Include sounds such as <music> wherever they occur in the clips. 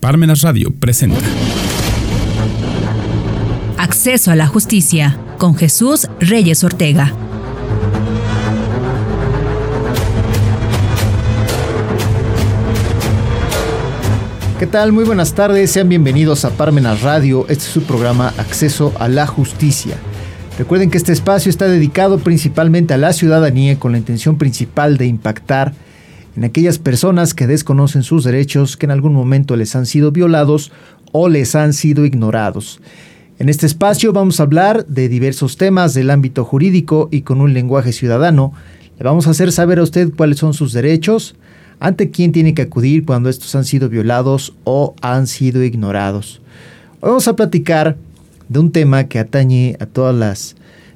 Parmenas Radio presenta. Acceso a la justicia con Jesús Reyes Ortega. ¿Qué tal? Muy buenas tardes, sean bienvenidos a Parmenas Radio. Este es su programa Acceso a la Justicia. Recuerden que este espacio está dedicado principalmente a la ciudadanía con la intención principal de impactar en aquellas personas que desconocen sus derechos, que en algún momento les han sido violados o les han sido ignorados. En este espacio vamos a hablar de diversos temas del ámbito jurídico y con un lenguaje ciudadano. Le vamos a hacer saber a usted cuáles son sus derechos, ante quién tiene que acudir cuando estos han sido violados o han sido ignorados. Hoy vamos a platicar de un tema que atañe a todas las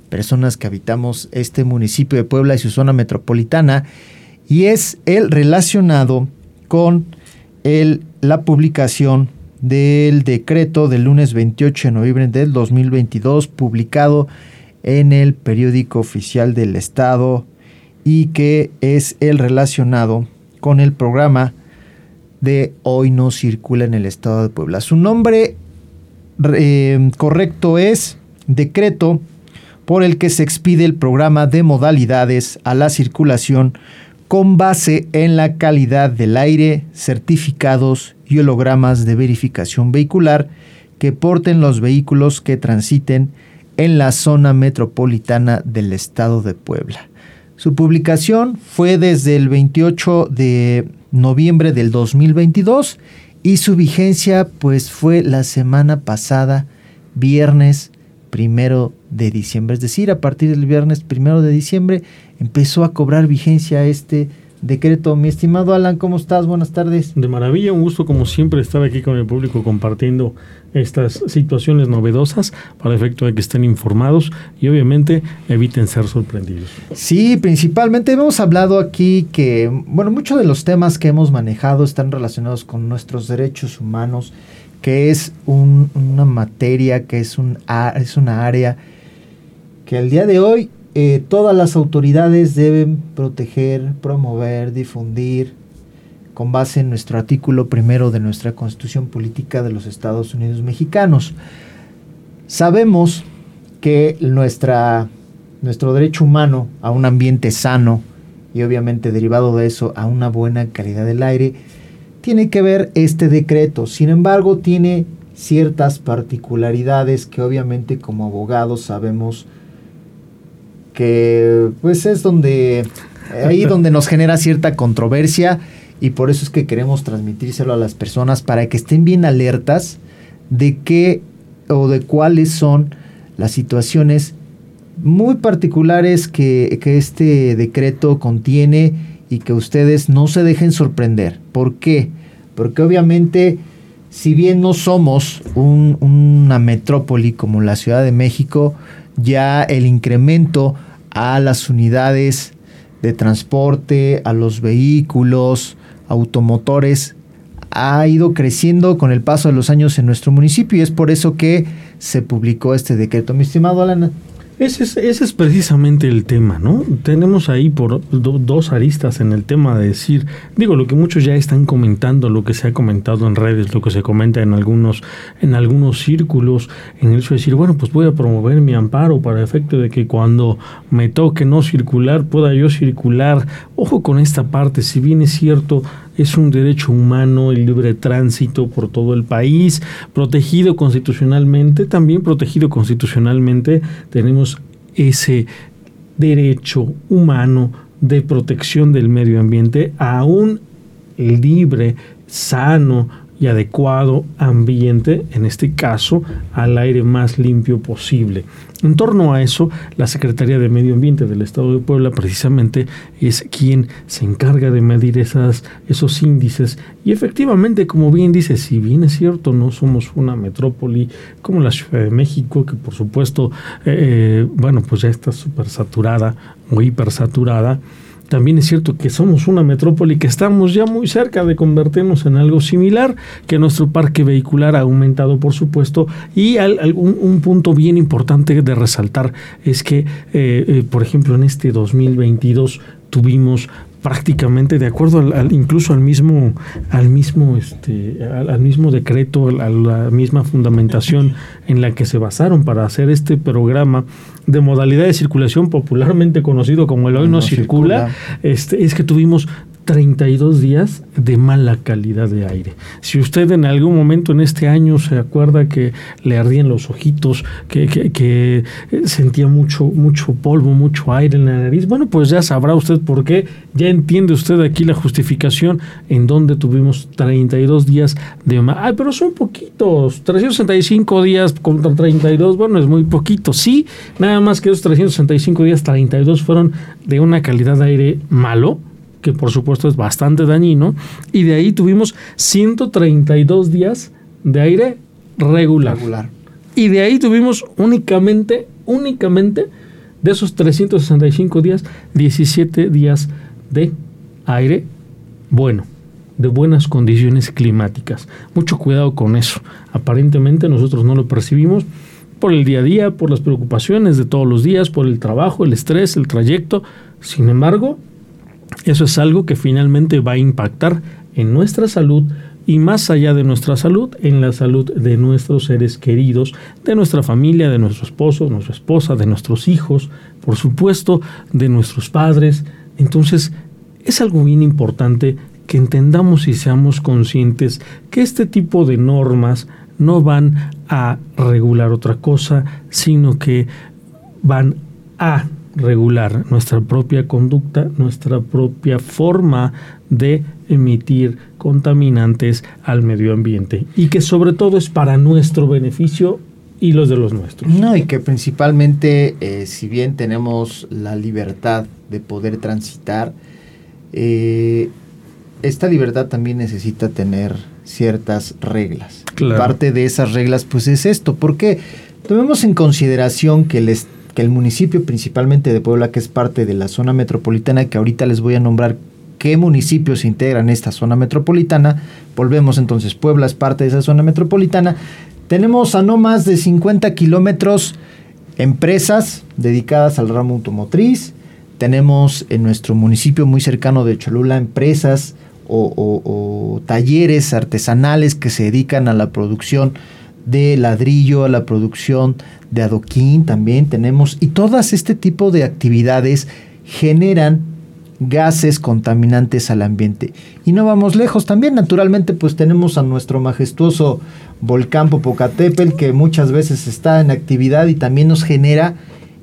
personas que habitamos este municipio de Puebla y su zona metropolitana y es el relacionado con el, la publicación del decreto del lunes 28 de noviembre del 2022 publicado en el periódico oficial del Estado y que es el relacionado con el programa de Hoy no circula en el Estado de Puebla. Su nombre eh, correcto es decreto por el que se expide el programa de modalidades a la circulación con base en la calidad del aire, certificados y hologramas de verificación vehicular que porten los vehículos que transiten en la zona metropolitana del estado de Puebla. Su publicación fue desde el 28 de noviembre del 2022 y su vigencia pues fue la semana pasada, viernes primero de diciembre. Es decir, a partir del viernes primero de diciembre empezó a cobrar vigencia este decreto. Mi estimado Alan, ¿cómo estás? Buenas tardes. De maravilla, un gusto como siempre estar aquí con el público compartiendo estas situaciones novedosas para efecto de que estén informados y obviamente eviten ser sorprendidos. Sí, principalmente hemos hablado aquí que, bueno, muchos de los temas que hemos manejado están relacionados con nuestros derechos humanos que es una materia, que es, un, es una área que al día de hoy eh, todas las autoridades deben proteger, promover, difundir, con base en nuestro artículo primero de nuestra Constitución Política de los Estados Unidos Mexicanos. Sabemos que nuestra, nuestro derecho humano a un ambiente sano y obviamente derivado de eso a una buena calidad del aire tiene que ver este decreto. Sin embargo, tiene ciertas particularidades que obviamente como abogados sabemos que pues es donde ahí <laughs> donde nos genera cierta controversia y por eso es que queremos transmitírselo a las personas para que estén bien alertas de qué o de cuáles son las situaciones muy particulares que, que este decreto contiene y que ustedes no se dejen sorprender. ¿Por qué? Porque obviamente, si bien no somos una metrópoli como la Ciudad de México, ya el incremento a las unidades de transporte, a los vehículos, automotores, ha ido creciendo con el paso de los años en nuestro municipio y es por eso que se publicó este decreto. Mi estimado Alan, ese es, ese es precisamente el tema, ¿no? Tenemos ahí por dos aristas en el tema de decir, digo, lo que muchos ya están comentando, lo que se ha comentado en redes, lo que se comenta en algunos, en algunos círculos, en el hecho de decir, bueno, pues voy a promover mi amparo para efecto de que cuando me toque no circular, pueda yo circular. Ojo con esta parte, si bien es cierto, es un derecho humano el libre tránsito por todo el país, protegido constitucionalmente, también protegido constitucionalmente tenemos ese derecho humano de protección del medio ambiente a un libre, sano, y adecuado ambiente, en este caso al aire más limpio posible. En torno a eso, la Secretaría de Medio Ambiente del Estado de Puebla precisamente es quien se encarga de medir esas, esos índices y efectivamente, como bien dice, si bien es cierto, no somos una metrópoli como la Ciudad de México, que por supuesto, eh, bueno, pues ya está súper saturada o hipersaturada, también es cierto que somos una metrópoli que estamos ya muy cerca de convertirnos en algo similar, que nuestro parque vehicular ha aumentado, por supuesto, y un, punto bien importante de resaltar es que, eh, eh, por ejemplo, en este 2022 tuvimos prácticamente de acuerdo al, incluso al mismo al mismo este al, mismo decreto a la misma fundamentación en la que se basaron para hacer este programa de modalidad de circulación popularmente conocido como el hoy no, circula, Este, es que tuvimos 32 días de mala calidad de aire. Si usted en algún momento en este año se acuerda que le ardían los ojitos, que, que, sentía mucho, mucho polvo, mucho aire en la nariz, bueno, pues ya sabrá usted por qué, ya entiende usted aquí la justificación en donde tuvimos 32 días de... Ay, pero son poquitos, 365 días contra 32, bueno, es muy poquito, sí, nada más que esos 365 días, 32 fueron de una calidad de aire malo, que por supuesto es bastante dañino, y de ahí tuvimos 132 días de aire regular. regular. Y de ahí tuvimos únicamente, únicamente, de esos 365 días, 17 días de aire bueno, de buenas condiciones climáticas. Mucho cuidado con eso. Aparentemente nosotros no lo percibimos por el día a día, por las preocupaciones de todos los días, por el trabajo, el estrés, el trayecto. Sin embargo, eso es algo que finalmente va a impactar en nuestra salud y más allá de nuestra salud, en la salud de nuestros seres queridos, de nuestra familia, de nuestro esposo, nuestra esposa, de nuestros hijos, por supuesto, de nuestros padres. Entonces, es algo bien importante que entendamos y seamos conscientes que este tipo de normas no van a regular otra cosa, sino que van a regular nuestra propia conducta, nuestra propia forma de emitir contaminantes al medio ambiente y que sobre todo es para nuestro beneficio y los de los nuestros. No, y que principalmente, eh, si bien tenemos la libertad de poder transitar, eh, esta libertad también necesita tener ciertas reglas. Parte de esas reglas, pues es esto, porque tomemos en consideración que el Estado que el municipio principalmente de Puebla, que es parte de la zona metropolitana, que ahorita les voy a nombrar qué municipios integran esta zona metropolitana, volvemos entonces, Puebla es parte de esa zona metropolitana, tenemos a no más de 50 kilómetros empresas dedicadas al ramo automotriz, tenemos en nuestro municipio muy cercano de Cholula empresas o talleres artesanales que se dedican a la producción de ladrillo, a la producción de adoquín también tenemos, y todas este tipo de actividades generan gases contaminantes al ambiente. Y no vamos lejos. También, naturalmente pues tenemos a nuestro majestuoso volcán Popocatépetl que muchas veces está en actividad y también nos genera,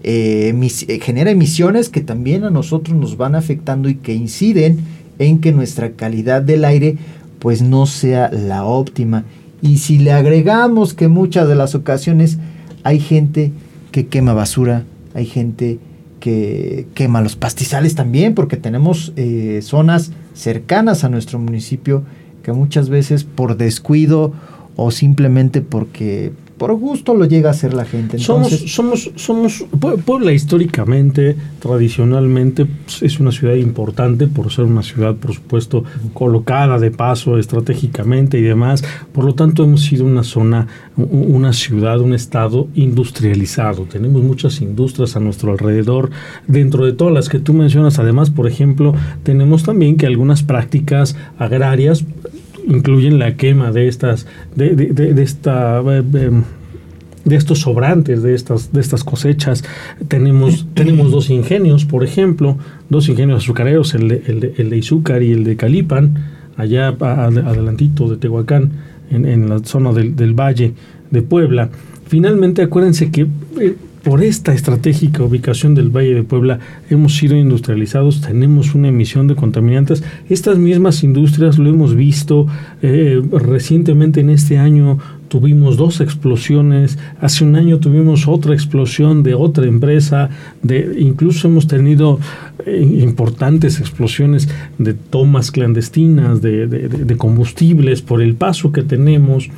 eh, eh, genera emisiones que también a nosotros nos van afectando y que inciden en que nuestra calidad del aire pues no sea la óptima y si le agregamos que muchas de las ocasiones hay gente que quema basura, hay gente que quema los pastizales también, porque tenemos eh, zonas cercanas a nuestro municipio que muchas veces por descuido o simplemente porque por gusto lo llega a hacer la gente. somos, somos, somos, Puebla históricamente, tradicionalmente, pues, es una ciudad importante por ser una ciudad, por supuesto, colocada de paso estratégicamente y demás. Por lo tanto, hemos sido una zona, una ciudad, un estado industrializado. Tenemos muchas industrias a nuestro alrededor. Dentro de todas las que tú mencionas, además, por ejemplo, tenemos también que algunas prácticas agrarias incluyen la quema de estas, de, de, esta eh, em, de estos sobrantes de estas, de estas cosechas. Tenemos, <clears throat> tenemos dos ingenios, por ejemplo, dos ingenios azucareros, el de, el de, el de Izúcar y el de Calipan, allá adelantito de Tehuacán, en, en la zona del, del, Valle de Puebla. Finalmente, acuérdense que eh, por esta estratégica ubicación del Valle de Puebla hemos sido industrializados, tenemos una emisión de contaminantes. Estas mismas industrias lo hemos visto eh, recientemente en este año. Tuvimos dos explosiones, hace un año tuvimos otra explosión de otra empresa, incluso hemos tenido eh, importantes explosiones de tomas clandestinas de, de combustibles por el paso que tenemos.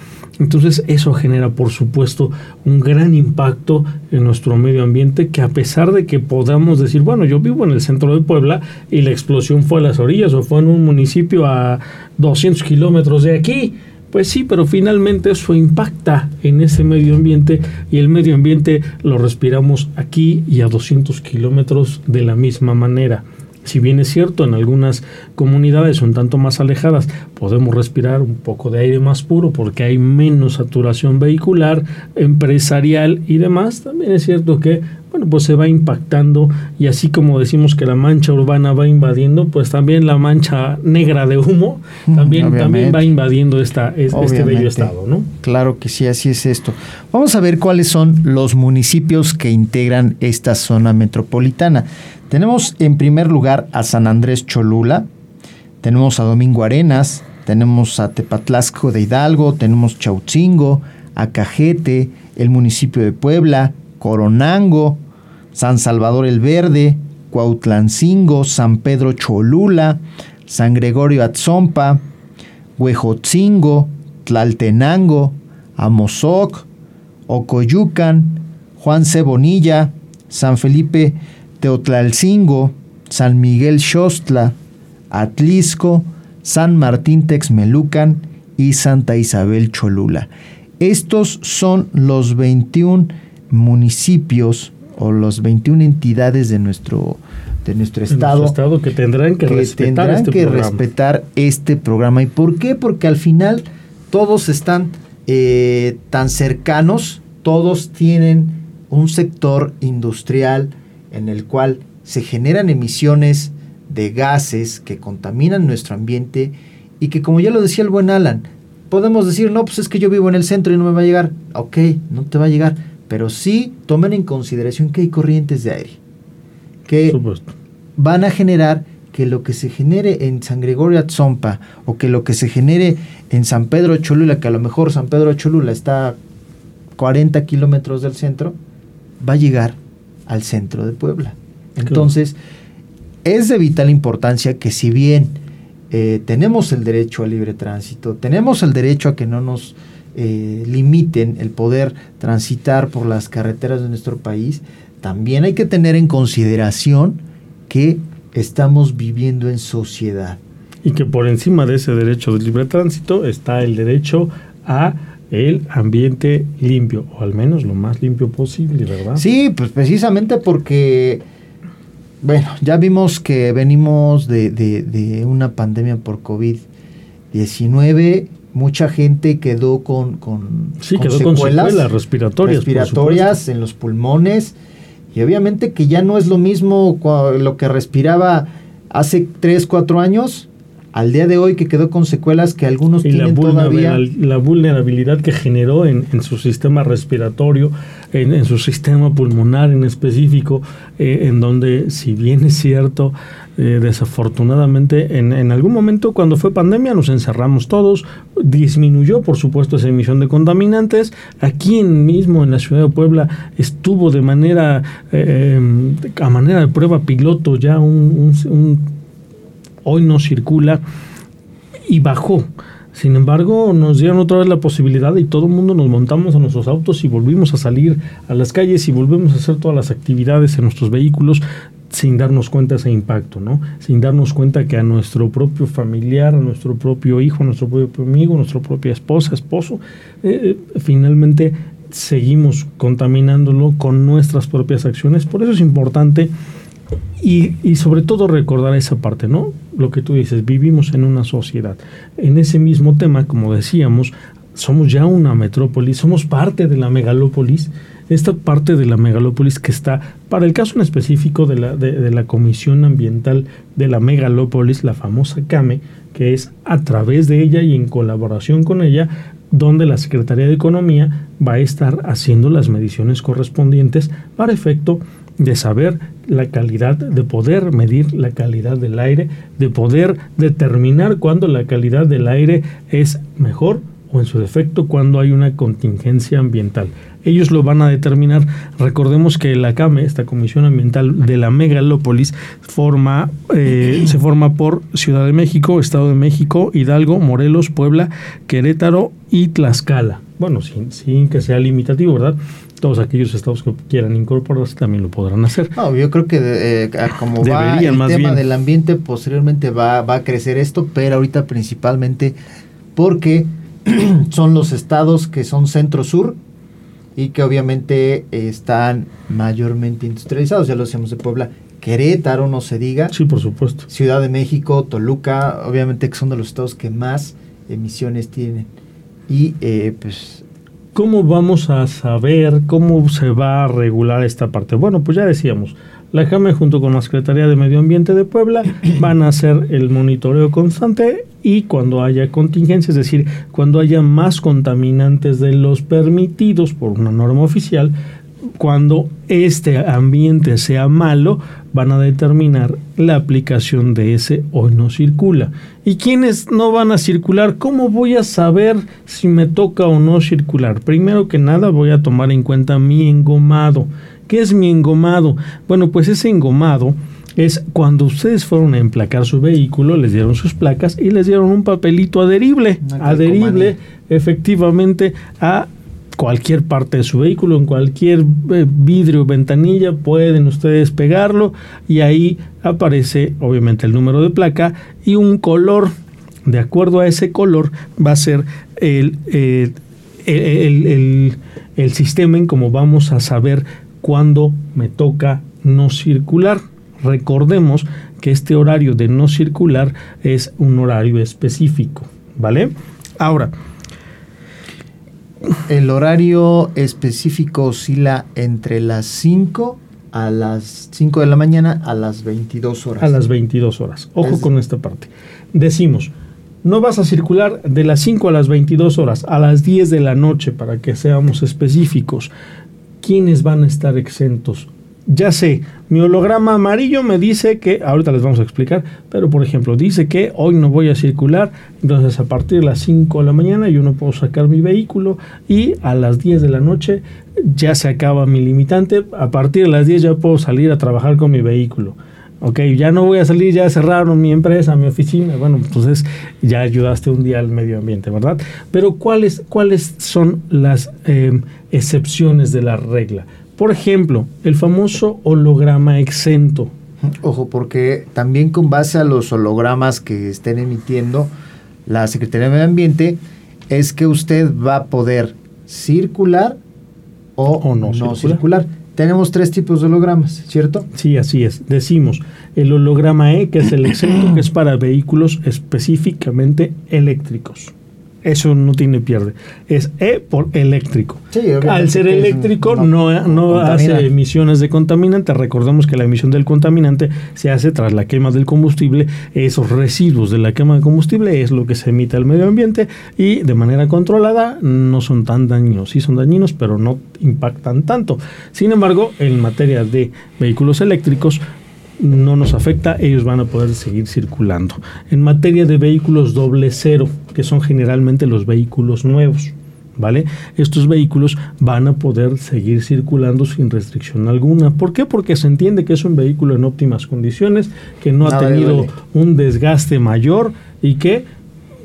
Entonces eso genera, por supuesto, un gran impacto en nuestro medio ambiente que a pesar de que podamos decir, bueno, yo vivo en el centro de Puebla y la explosión fue a las orillas o fue en un municipio a 200 kilómetros de aquí, pues sí, pero finalmente eso impacta en ese medio ambiente y el medio ambiente lo respiramos aquí y a 200 kilómetros de la misma manera. Si bien es cierto, en algunas comunidades un tanto más alejadas podemos respirar un poco de aire más puro porque hay menos saturación vehicular, empresarial y demás, también es cierto que bueno, pues se va impactando y así como decimos que la mancha urbana va invadiendo, pues también la mancha negra de humo también, también va invadiendo esta, este bello estado, ¿no? Claro que sí, así es esto. Vamos a ver cuáles son los municipios que integran esta zona metropolitana. Tenemos en primer lugar a San Andrés Cholula, tenemos a Domingo Arenas, tenemos a Tepatlasco de Hidalgo, tenemos Chautzingo, Acajete, el municipio de Puebla, Coronango, San Salvador el Verde, Cuautlancingo, San Pedro Cholula, San Gregorio Atzompa, Huejotzingo, Tlaltenango, Amozoc, Ocoyucan, Juan Cebonilla, San Felipe Teotlalcingo, San Miguel Xostla, Atlisco, San Martín Texmelucan y Santa Isabel Cholula. Estos son los 21 municipios o las 21 entidades de nuestro, de nuestro estado, estado que tendrán que, respetar, este, que respetar este programa. ¿Y por qué? Porque al final todos están eh, tan cercanos, todos tienen un sector industrial en el cual se generan emisiones de gases que contaminan nuestro ambiente y que como ya lo decía el buen Alan, podemos decir, no, pues es que yo vivo en el centro y no me va a llegar. Ok, no te va a llegar pero sí tomen en consideración que hay corrientes de aire que van a generar que lo que se genere en San Gregorio Atzompa o que lo que se genere en San Pedro Cholula, que a lo mejor San Pedro Cholula está a 40 kilómetros del centro, va a llegar al centro de Puebla. Entonces, es de vital importancia que si bien eh, tenemos el derecho al libre tránsito, tenemos el derecho a que no nos eh, limiten el poder transitar por las carreteras de nuestro país, también hay que tener en consideración que estamos viviendo en sociedad. Y que por encima de ese derecho de libre tránsito está el derecho a el ambiente limpio, o al menos lo más limpio posible, ¿verdad? Sí, pues precisamente porque, bueno, ya vimos que venimos de, de una pandemia por COVID-19 mucha gente quedó con, con, secuelas, respiratorias, respiratorias en los pulmones. Y obviamente que ya no es lo mismo lo que respiraba hace 3, 4 años al día de hoy que quedó con secuelas que algunos tienen todavía. La vulnerabilidad que generó en, su sistema respiratorio, en, su sistema pulmonar en específico, eh, en donde, si bien es cierto, eh, desafortunadamente, en, en, algún momento cuando fue pandemia nos encerramos todos, disminuyó por supuesto esa emisión de contaminantes. Aquí mismo en la ciudad de Puebla estuvo de manera, eh, a manera de prueba piloto ya un hoy no circula y bajó. Sin embargo, nos dieron otra vez la posibilidad y todo el mundo nos montamos a nuestros autos y volvimos a salir a las calles y volvemos a hacer todas las actividades en nuestros vehículos sin darnos cuenta ese impacto, ¿no? Sin darnos cuenta que a nuestro propio familiar, a nuestro propio hijo, a nuestro propio amigo, a nuestra propia esposa, esposo, eh, eh, finalmente seguimos contaminándolo con nuestras propias acciones. Por eso es importante y, sobre todo recordar esa parte, ¿no? Lo que tú dices, vivimos en una sociedad. En ese mismo tema, como decíamos, somos ya una metrópolis, somos parte de la megalópolis. Esta parte de la megalópolis que está, para el caso en específico de la, de, la Comisión Ambiental de la Megalópolis, la famosa CAME, que es a través de ella y en colaboración con ella, donde la Secretaría de Economía va a estar haciendo las mediciones correspondientes para efecto de saber la calidad, de poder medir la calidad del aire, de poder determinar cuándo la calidad del aire es mejor o en su defecto cuando hay una contingencia ambiental. Ellos lo van a determinar. Recordemos que la CAME, esta Comisión Ambiental de la Megalópolis, forma, eh, se forma por Ciudad de México, Estado de México, Hidalgo, Morelos, Puebla, Querétaro y Tlaxcala. Bueno, sin, sin que sea limitativo, ¿verdad? Todos aquellos estados que quieran incorporarse también lo podrán hacer. No, yo creo que eh, como va el tema del ambiente, posteriormente va, va a crecer esto, pero ahorita principalmente porque <clears throat> son los estados que son centro-sur y que obviamente están mayormente industrializados, ya lo decíamos de Puebla, Querétaro, no se diga. Sí, por supuesto. Ciudad de México, Toluca, obviamente que son de los estados que más emisiones tienen. Y eh, pues... ¿Cómo vamos a saber cómo se va a regular esta parte? Bueno, pues ya decíamos, la JAME junto con la Secretaría de Medio Ambiente de Puebla <clears throat> van a hacer el monitoreo constante y cuando haya contingencia, es decir, cuando haya más contaminantes de los permitidos por una norma oficial, cuando este ambiente sea malo, van a determinar la aplicación de ese hoy no circula. ¿Y quienes no van a circular? ¿Cómo voy a saber si me toca o no circular? Primero que nada voy a tomar en cuenta mi engomado. ¿Qué es mi engomado? Bueno, pues ese engomado es cuando ustedes fueron a emplacar su vehículo, les dieron sus placas y les dieron un papelito adherible, adherible efectivamente a cualquier parte de su vehículo, en cualquier eh, vidrio ventanilla, pueden ustedes pegarlo y ahí aparece obviamente el número de placa y un color. De acuerdo a ese color va a ser el, el, el, el sistema en cómo vamos a saber cuando me toca no circular. Recordemos que este horario de no circular es un horario específico, ¿vale? Ahora, el horario específico oscila entre las 5 a las 5 de la mañana a las 22 horas. A las 22 horas. Ojo con esta parte. Decimos, no vas a circular de las 5 a las 22 horas, a las 10 de la noche, para que seamos específicos. ¿quiénes van a estar exentos? Ya sé, mi holograma amarillo me dice que, ahorita les vamos a explicar, pero por ejemplo, dice que hoy no voy a circular, entonces a partir de las 5 de la mañana yo no puedo sacar mi vehículo y a las 10 de la noche ya se acaba mi limitante, a partir de las 10 ya puedo salir a trabajar con mi vehículo. Ok, ya no voy a salir, ya cerraron mi empresa, mi oficina. Bueno, entonces ya ayudaste un día al medio ambiente, ¿verdad? Pero ¿cuáles, cuáles son las eh, excepciones de la regla? Por ejemplo, el famoso holograma exento. Ojo, porque también con base a los hologramas que estén emitiendo la Secretaría de Medio Ambiente, es que usted va a poder circular o, no, circular tenemos tres tipos de hologramas, ¿cierto? Sí, así es. Decimos el holograma E, que es el exento, que es para vehículos específicamente eléctricos. Eso no tiene pierde. Es E por eléctrico. Al ser eléctrico no, no, hace emisiones de contaminante. Recordemos que la emisión del contaminante se hace tras la quema del combustible. Esos residuos de la quema de combustible es lo que se emite al medio ambiente y de manera controlada no son tan dañinos. Sí son dañinos, pero no impactan tanto. Sin embargo, en materia de vehículos eléctricos, no nos afecta, ellos van a poder seguir circulando. En materia de vehículos doble cero, que son generalmente los vehículos nuevos, ¿vale? Estos vehículos van a poder seguir circulando sin restricción alguna. ¿Por qué? Porque se entiende que es un vehículo en óptimas condiciones, que no ha tenido un desgaste mayor y que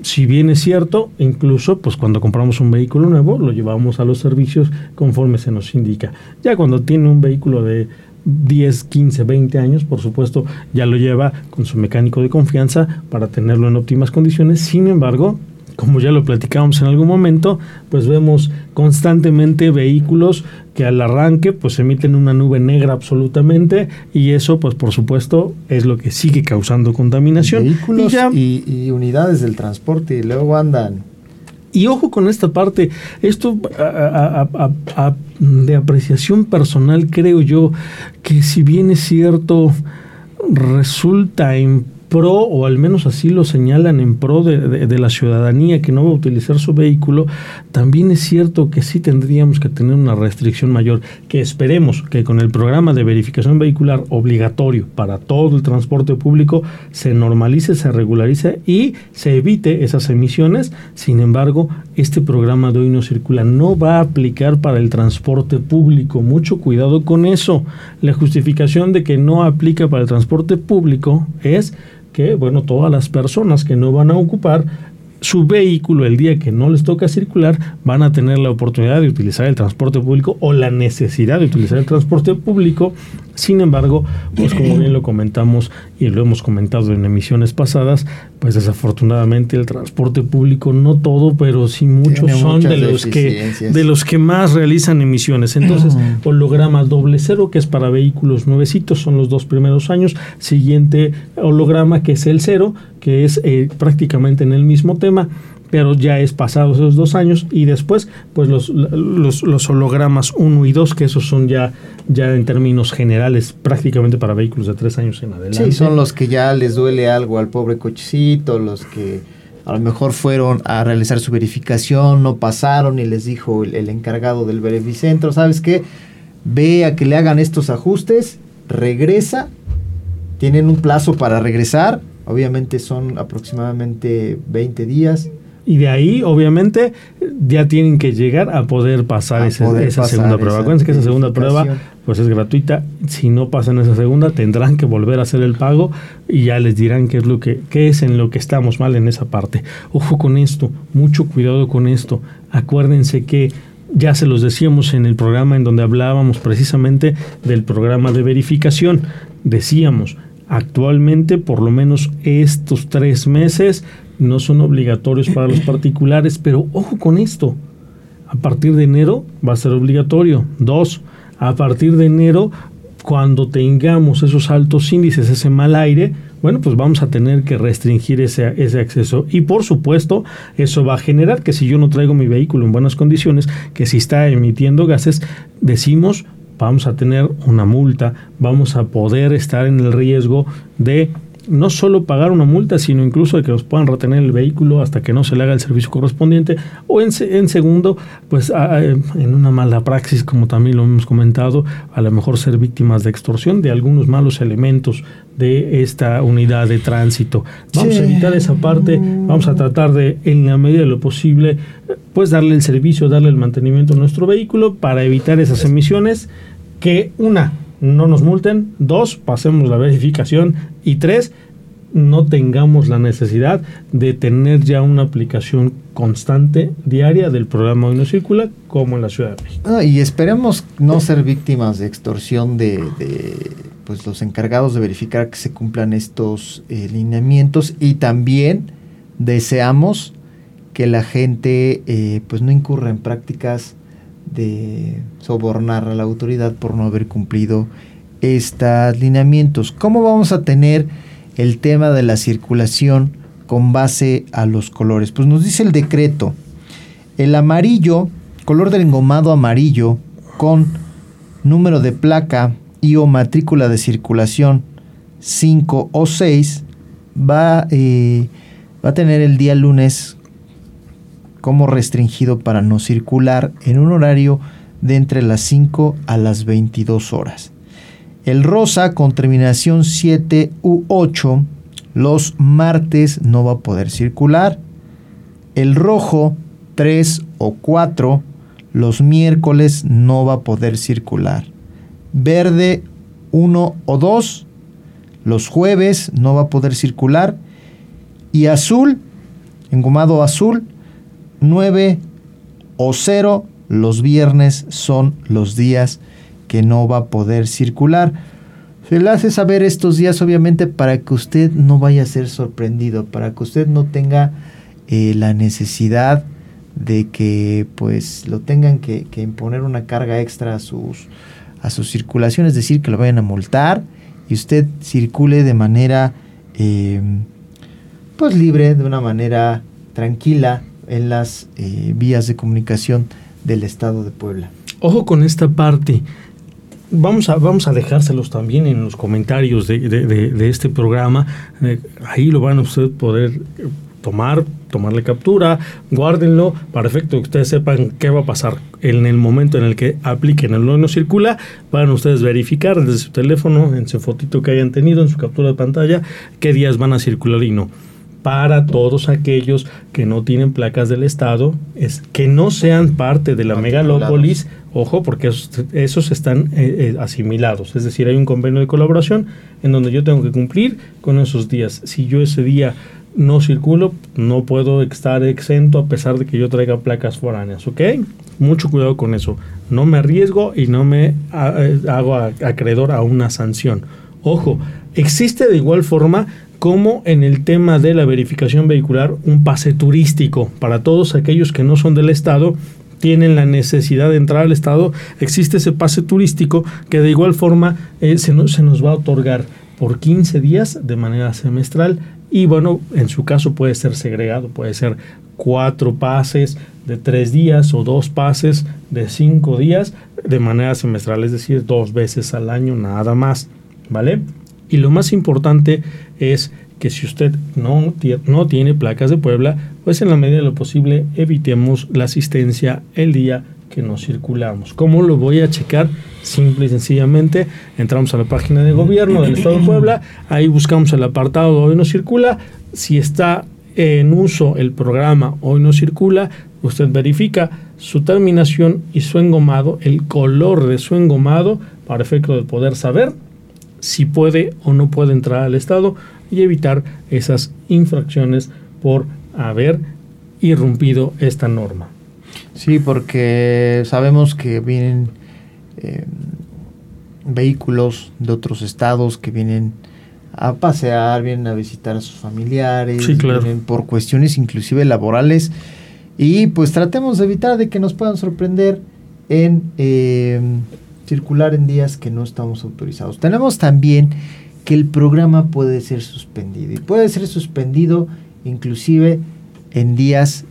si bien es cierto, incluso pues cuando compramos un vehículo nuevo lo llevamos a los servicios conforme se nos indica. Ya cuando tiene un vehículo de 10, 15, 20 años, por supuesto, ya lo lleva con su mecánico de confianza para tenerlo en óptimas condiciones. Sin embargo, como ya lo platicábamos en algún momento, pues vemos constantemente vehículos que al arranque pues emiten una nube negra absolutamente y eso pues por supuesto es lo que sigue causando contaminación. Vehículos y, unidades del transporte y luego andan y ojo con esta parte, esto de apreciación personal creo yo que si bien es cierto, resulta en pro, o al menos así lo señalan en pro de, la ciudadanía que no va a utilizar su vehículo, también es cierto que sí tendríamos que tener una restricción mayor, que esperemos que con el programa de verificación vehicular obligatorio para todo el transporte público se normalice, se regularice y se evite esas emisiones. Sin embargo, este programa de hoy no circula, no va a aplicar para el transporte público. Mucho cuidado con eso. La justificación de que no aplica para el transporte público es que, bueno, todas las personas que no van a ocupar su vehículo el día que no les toca circular van a tener la oportunidad de utilizar el transporte público o la necesidad de utilizar el transporte público. Sin embargo, pues como bien lo comentamos y lo hemos comentado en emisiones pasadas, pues desafortunadamente el transporte público no todo, pero sí muchos son de los que de los que más realizan emisiones. Entonces, holograma doble cero que es para vehículos nuevecitos son los dos primeros años, siguiente holograma que es el cero que es eh, prácticamente en el mismo tema, pero ya es pasados esos dos años y después pues los, los, hologramas 1 y 2, que esos son ya, ya en términos generales prácticamente para vehículos de tres años en adelante. Sí, son los que ya les duele algo al pobre cochecito, los que a lo mejor fueron a realizar su verificación, no pasaron y les dijo el, el encargado del verificentro, ¿sabes qué? Ve a que le hagan estos ajustes, regresa, tienen un plazo para regresar Obviamente son aproximadamente 20 días. Y de ahí, obviamente, ya tienen que llegar a poder pasar esa segunda prueba. Acuérdense que esa segunda prueba pues es gratuita. Si no pasan esa segunda, tendrán que volver a hacer el pago y ya les dirán qué es lo que qué es en lo que estamos mal en esa parte. Ojo con esto, mucho cuidado con esto. Acuérdense que ya se los decíamos en el programa en donde hablábamos precisamente del programa de verificación. Decíamos, Actualmente, por lo menos estos tres meses, no son obligatorios para los <coughs> particulares, pero ojo con esto, a partir de enero va a ser obligatorio. Dos, a partir de enero, cuando tengamos esos altos índices, ese mal aire, bueno, pues vamos a tener que restringir ese, ese acceso. Y por supuesto, eso va a generar que si yo no traigo mi vehículo en buenas condiciones, que si está emitiendo gases, decimos vamos a tener una multa, vamos a poder estar en el riesgo de no solo pagar una multa, sino incluso de que nos puedan retener el vehículo hasta que no se le haga el servicio correspondiente. O en, en segundo, pues en una mala praxis, como también lo hemos comentado, a lo mejor ser víctimas de extorsión de algunos malos elementos de esta unidad de tránsito. Vamos a evitar esa parte, vamos a tratar de, en la medida de lo posible, pues darle el servicio, darle el mantenimiento a nuestro vehículo para evitar esas emisiones que una, no nos multen, dos, pasemos la verificación. Y tres, no tengamos la necesidad de tener ya una aplicación constante diaria del programa Hoy No como en la Ciudad de México. y esperemos no ser víctimas de extorsión de, pues los encargados de verificar que se cumplan estos eh, lineamientos. Y también deseamos que la gente eh, pues no incurra en prácticas de sobornar a la autoridad por no haber cumplido estos lineamientos. ¿Cómo vamos a tener el tema de la circulación con base a los colores? Pues nos dice el decreto, el amarillo, color del engomado amarillo con número de placa y o matrícula de circulación 5 o 6 va, eh, va a tener el día lunes como restringido para no circular en un horario de entre las 5 a las 22 horas. El rosa con terminación 7 u 8 los martes no va a poder circular. El rojo 3 o 4 los miércoles no va a poder circular. Verde 1 o 2 los jueves no va a poder circular. Y azul, engomado azul, 9 o 0 los viernes son los días que no va a poder circular. Se le hace saber estos días obviamente para que usted no vaya a ser sorprendido, para que usted no tenga eh, la necesidad de que pues lo tengan que, imponer una carga extra a sus, a su circulación, es decir, que lo vayan a multar y usted circule de manera eh, pues libre, de una manera tranquila, en las eh, vías de comunicación del Estado de Puebla. Ojo con esta parte. Vamos a, vamos a dejárselos también en los comentarios de, este programa. Eh, ahí lo van a ustedes poder eh, tomar, tomarle captura, guárdenlo para efecto que ustedes sepan qué va a pasar en el momento en el que apliquen el no circula. Van ustedes verificar desde su teléfono, en su fotito que hayan tenido, en su captura de pantalla, qué días van a circular y no para todos aquellos que no tienen placas del Estado, es que no sean parte de la megalópolis, ojo, porque esos, están eh, eh, asimilados, es decir, hay un convenio de colaboración en donde yo tengo que cumplir con esos días. Si yo ese día no circulo, no puedo estar exento a pesar de que yo traiga placas foráneas, ¿ok? Mucho cuidado con eso. No me arriesgo y no me eh, hago acreedor a una sanción. Ojo, existe de igual forma como en el tema de la verificación vehicular un pase turístico para todos aquellos que no son del Estado tienen la necesidad de entrar al Estado, existe ese pase turístico que de igual forma eh, se, se nos va a otorgar por 15 días de manera semestral y bueno, en su caso puede ser segregado, puede ser cuatro pases de tres días o dos pases de cinco días de manera semestral, es decir, dos veces al año nada más, ¿vale? Y lo más importante es que si usted no, no tiene placas de Puebla, pues en la medida de lo posible evitemos la asistencia el día que nos circulamos. ¿Cómo lo voy a checar? Simple y sencillamente entramos a la página de gobierno del Estado de Puebla, ahí buscamos el apartado Hoy no circula, si está en uso el programa Hoy no circula, usted verifica su terminación y su engomado, el color de su engomado, para efecto de poder saber si puede o no puede entrar al Estado y evitar esas infracciones por haber irrumpido esta norma. Sí, porque sabemos que vienen eh, vehículos de otros estados que vienen a pasear, vienen a visitar a sus familiares, vienen por cuestiones inclusive laborales y pues tratemos de evitar de que nos puedan sorprender en eh, circular en días que no estamos autorizados. Tenemos también que el programa puede ser suspendido y puede ser suspendido inclusive en días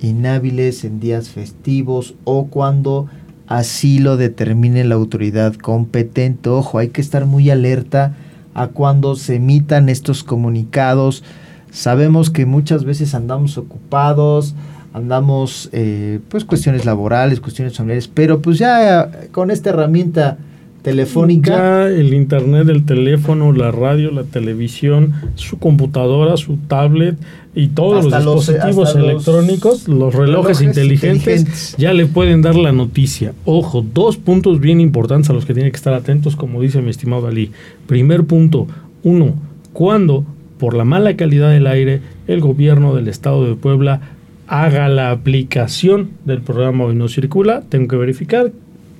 inhábiles, en días festivos o cuando así lo determine la autoridad competente. Ojo, hay que estar muy alerta a cuando se emitan estos comunicados. Sabemos que muchas veces andamos ocupados, andamos eh, pues cuestiones laborales, cuestiones familiares, pero pues ya con esta herramienta telefónica. Ya el internet, el teléfono, la radio, la televisión, su computadora, su tablet y todos los dispositivos electrónicos, los, relojes, inteligentes, ya le pueden dar la noticia. Ojo, dos puntos bien importantes a los que tiene que estar atentos, como dice mi estimado Ali. Primer punto, uno, cuando por la mala calidad del aire el gobierno del estado de Puebla haga la aplicación del programa Hoy no circula, tengo que verificar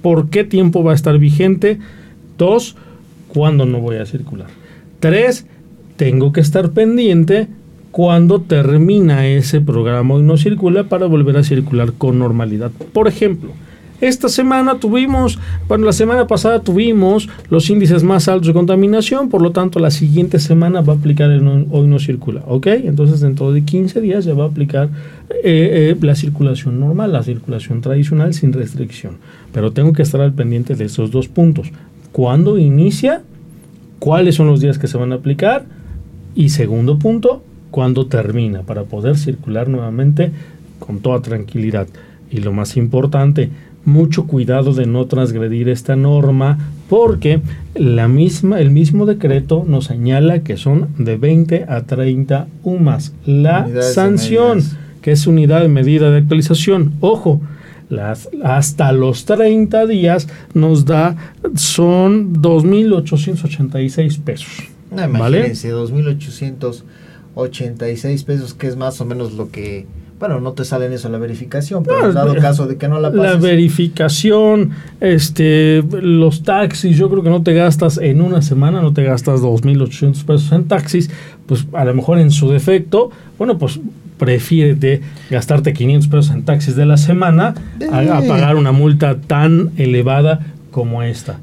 por qué tiempo va a estar vigente. Dos, cuándo no voy a circular. Tres, tengo que estar pendiente cuando termina ese programa y no circula para volver a circular con normalidad. Por ejemplo, esta semana tuvimos, bueno, la semana pasada tuvimos los índices más altos de contaminación, por lo tanto la siguiente semana va a aplicar el hoy no circula, ¿ok? Entonces dentro de 15 días ya va a aplicar eh, eh, la circulación normal, la circulación tradicional sin restricción. Pero tengo que estar al pendiente de esos dos puntos. ¿Cuándo inicia? ¿Cuáles son los días que se van a aplicar? Y segundo punto, ¿cuándo termina? Para poder circular nuevamente con toda tranquilidad. Y lo más importante, mucho cuidado de no transgredir esta norma porque la misma, el mismo decreto nos señala que son de 20 a 30 UMAS. La sanción, que es unidad de medida de actualización, ojo, las, hasta los 30 días nos da, son 2.886 pesos. No, imagínense, 2.886 pesos, que es más o menos lo que bueno, no te sale en eso la verificación, pero dado caso de que no la pases. La verificación, este, los taxis, yo creo que no te gastas en una semana, no te gastas 2.800 pesos en taxis, pues a lo mejor en su defecto, bueno, pues prefiere gastarte 500 pesos en taxis de la semana a, pagar una multa tan elevada como esta.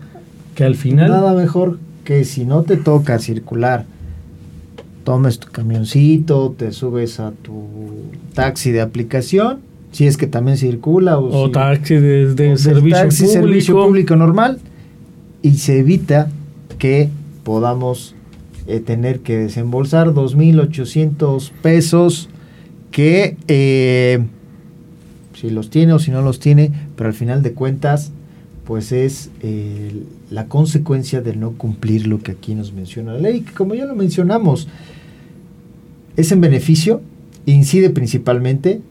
Que al final... Nada mejor que si no te toca circular tomes tu camioncito, te subes a tu taxi de aplicación, si es que también circula. O, taxi de, servicio, público. normal, y se evita que podamos eh, tener que desembolsar 2.800 pesos que eh, si los tiene o si no los tiene, pero al final de cuentas pues es eh, la consecuencia de no cumplir lo que aquí nos menciona la ley, que como ya lo mencionamos, es en beneficio, incide principalmente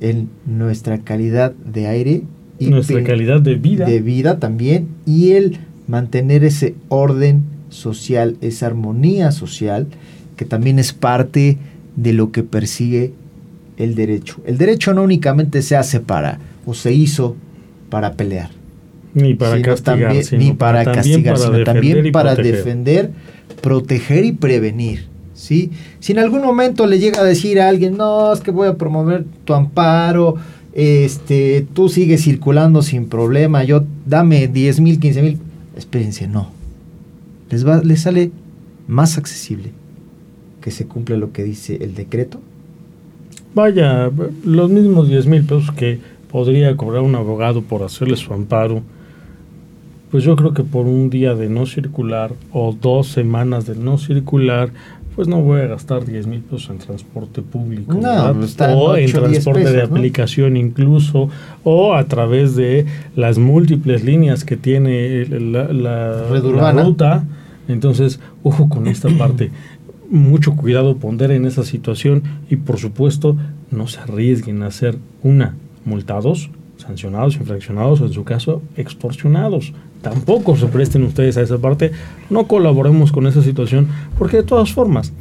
en nuestra calidad de aire y nuestra calidad de vida. De vida también y el mantener ese orden social, esa armonía social que también es parte de lo que persigue el derecho. El derecho no únicamente se hace para o se hizo para pelear. Ni para castigar, ni para, castigar, sino también para defender, proteger y prevenir. Si en algún momento le llega a decir a alguien, no, es que voy a promover tu amparo, este, tú sigues circulando sin problema, yo dame 10 mil, 15 mil, espérense, no. Les, va, les sale más accesible que se cumpla lo que dice el decreto. Vaya, los mismos 10 mil pesos que podría cobrar un abogado por hacerle su amparo, pues yo creo que por un día de no circular o dos semanas de no circular, pues no voy a gastar 10 mil pesos en transporte público, pues o en transporte de aplicación incluso, o a través de las múltiples líneas que tiene la, la ruta. Entonces, ojo con esta <coughs> parte. Mucho cuidado poner en esa situación y por supuesto no se arriesguen a hacer una multados, sancionados, infraccionados o en su caso extorsionados. Tampoco se presten ustedes a esa parte, no colaboremos con esa situación, porque de todas formas,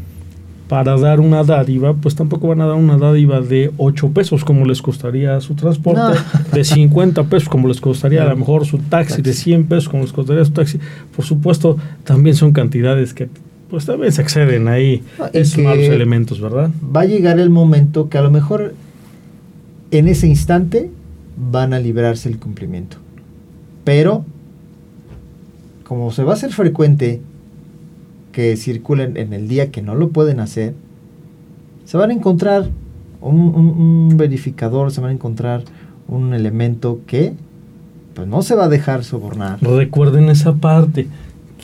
para dar una dádiva, pues tampoco van a dar una dádiva de 8 pesos como les costaría su transporte, de 50 pesos como les costaría a lo mejor su taxi, de 100 pesos como les costaría su taxi. Por supuesto, también son cantidades que pues también se exceden ahí esos malos elementos, ¿verdad? Va a llegar el momento que a lo mejor en ese instante van a librarse el cumplimiento. Pero, como se va a hacer frecuente que circulen en el día que no lo pueden hacer, se van a encontrar un, verificador, se van a encontrar un elemento que pues no se va a dejar sobornar. Recuerden esa parte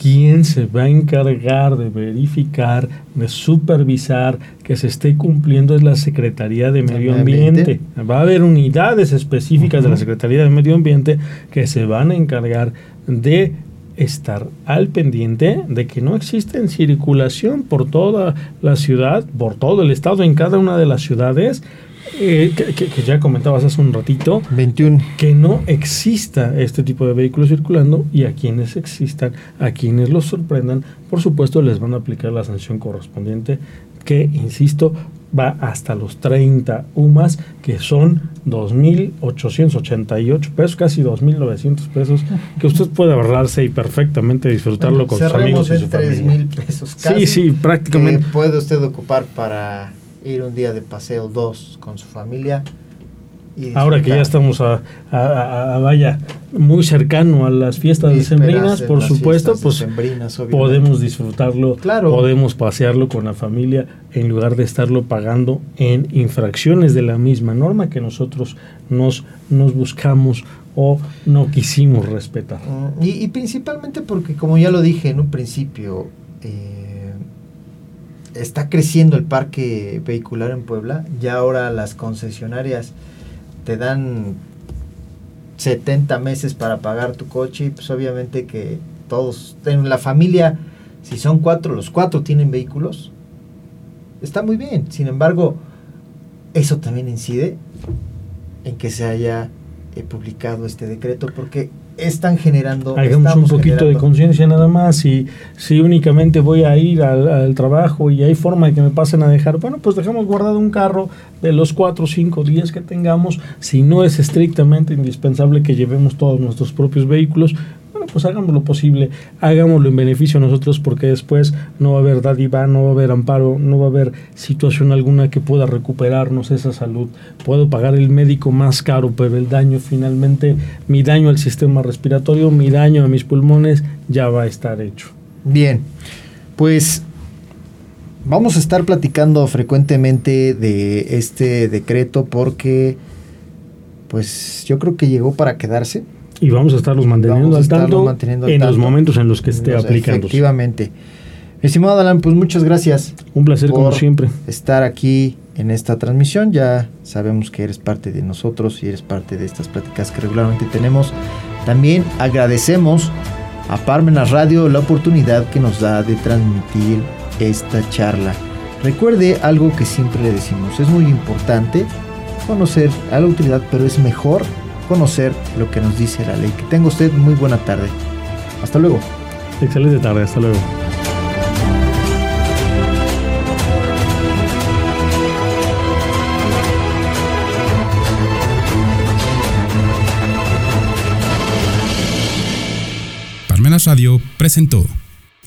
quién se va a encargar de verificar, de supervisar que se esté cumpliendo es la Secretaría de Medio Ambiente. Va a haber unidades específicas de la Secretaría de Medio Ambiente que se van a encargar de estar al pendiente de que no existe en circulación por toda la ciudad, por todo el estado, en cada una de las ciudades, eh, que, ya comentabas hace un ratito, 21. que no exista este tipo de vehículos circulando y a quienes existan, a quienes los sorprendan, por supuesto les van a aplicar la sanción correspondiente que, insisto, va hasta los 30 UMAS, que son 2.888 pesos, casi 2.900 pesos, que usted puede ahorrarse y perfectamente disfrutarlo con sus amigos y su familia. pesos casi. Sí, sí, prácticamente. puede usted ocupar para ir un día de paseo dos con su familia. Ahora que ya estamos a, vaya muy cercano a las fiestas de sembrinas, por supuesto, pues podemos disfrutarlo, claro. podemos pasearlo con la familia en lugar de estarlo pagando en infracciones de la misma norma que nosotros nos, nos buscamos o no quisimos respetar. Mm, y, y principalmente porque, como ya lo dije en un principio, eh, está creciendo el parque vehicular en Puebla. Ya ahora las concesionarias te dan 70 meses para pagar tu coche y pues obviamente que todos, en la familia, si son cuatro, los cuatro tienen vehículos, está muy bien. Sin embargo, eso también incide en que se haya eh, publicado este decreto porque están generando. Hagamos un poquito de conciencia nada más. y si únicamente voy a ir al, trabajo y hay forma de que me pasen a dejar, bueno, pues dejamos guardado un carro de los cuatro, cinco días que tengamos. Si no es estrictamente indispensable que llevemos todos nuestros propios vehículos, pues hagamos lo posible, hagámoslo en beneficio a nosotros porque después no va a haber dádiva, no va a haber amparo, no va a haber situación alguna que pueda recuperarnos esa salud. Puedo pagar el médico más caro, pero el daño finalmente, mi daño al sistema respiratorio, mi daño a mis pulmones ya va a estar hecho. Bien, pues vamos a estar platicando frecuentemente de este decreto porque pues yo creo que llegó para quedarse y vamos a estarlos manteniendo al tanto en los momentos en los que esté aplicando. Efectivamente. Estimado Alan, pues muchas gracias. Un placer como siempre. Estar aquí en esta transmisión. Ya sabemos que eres parte de nosotros y eres parte de estas pláticas que regularmente tenemos. También agradecemos a Parmenas Radio la oportunidad que nos da de transmitir esta charla. Recuerde algo que siempre le decimos, es muy importante conocer a la autoridad, pero es mejor conocer lo que nos dice la ley. Que tenga usted muy buena tarde. Hasta luego. Excelente tarde, hasta luego. Parmenas Radio presentó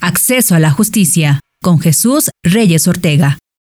Acceso a la Justicia con Jesús Reyes Ortega.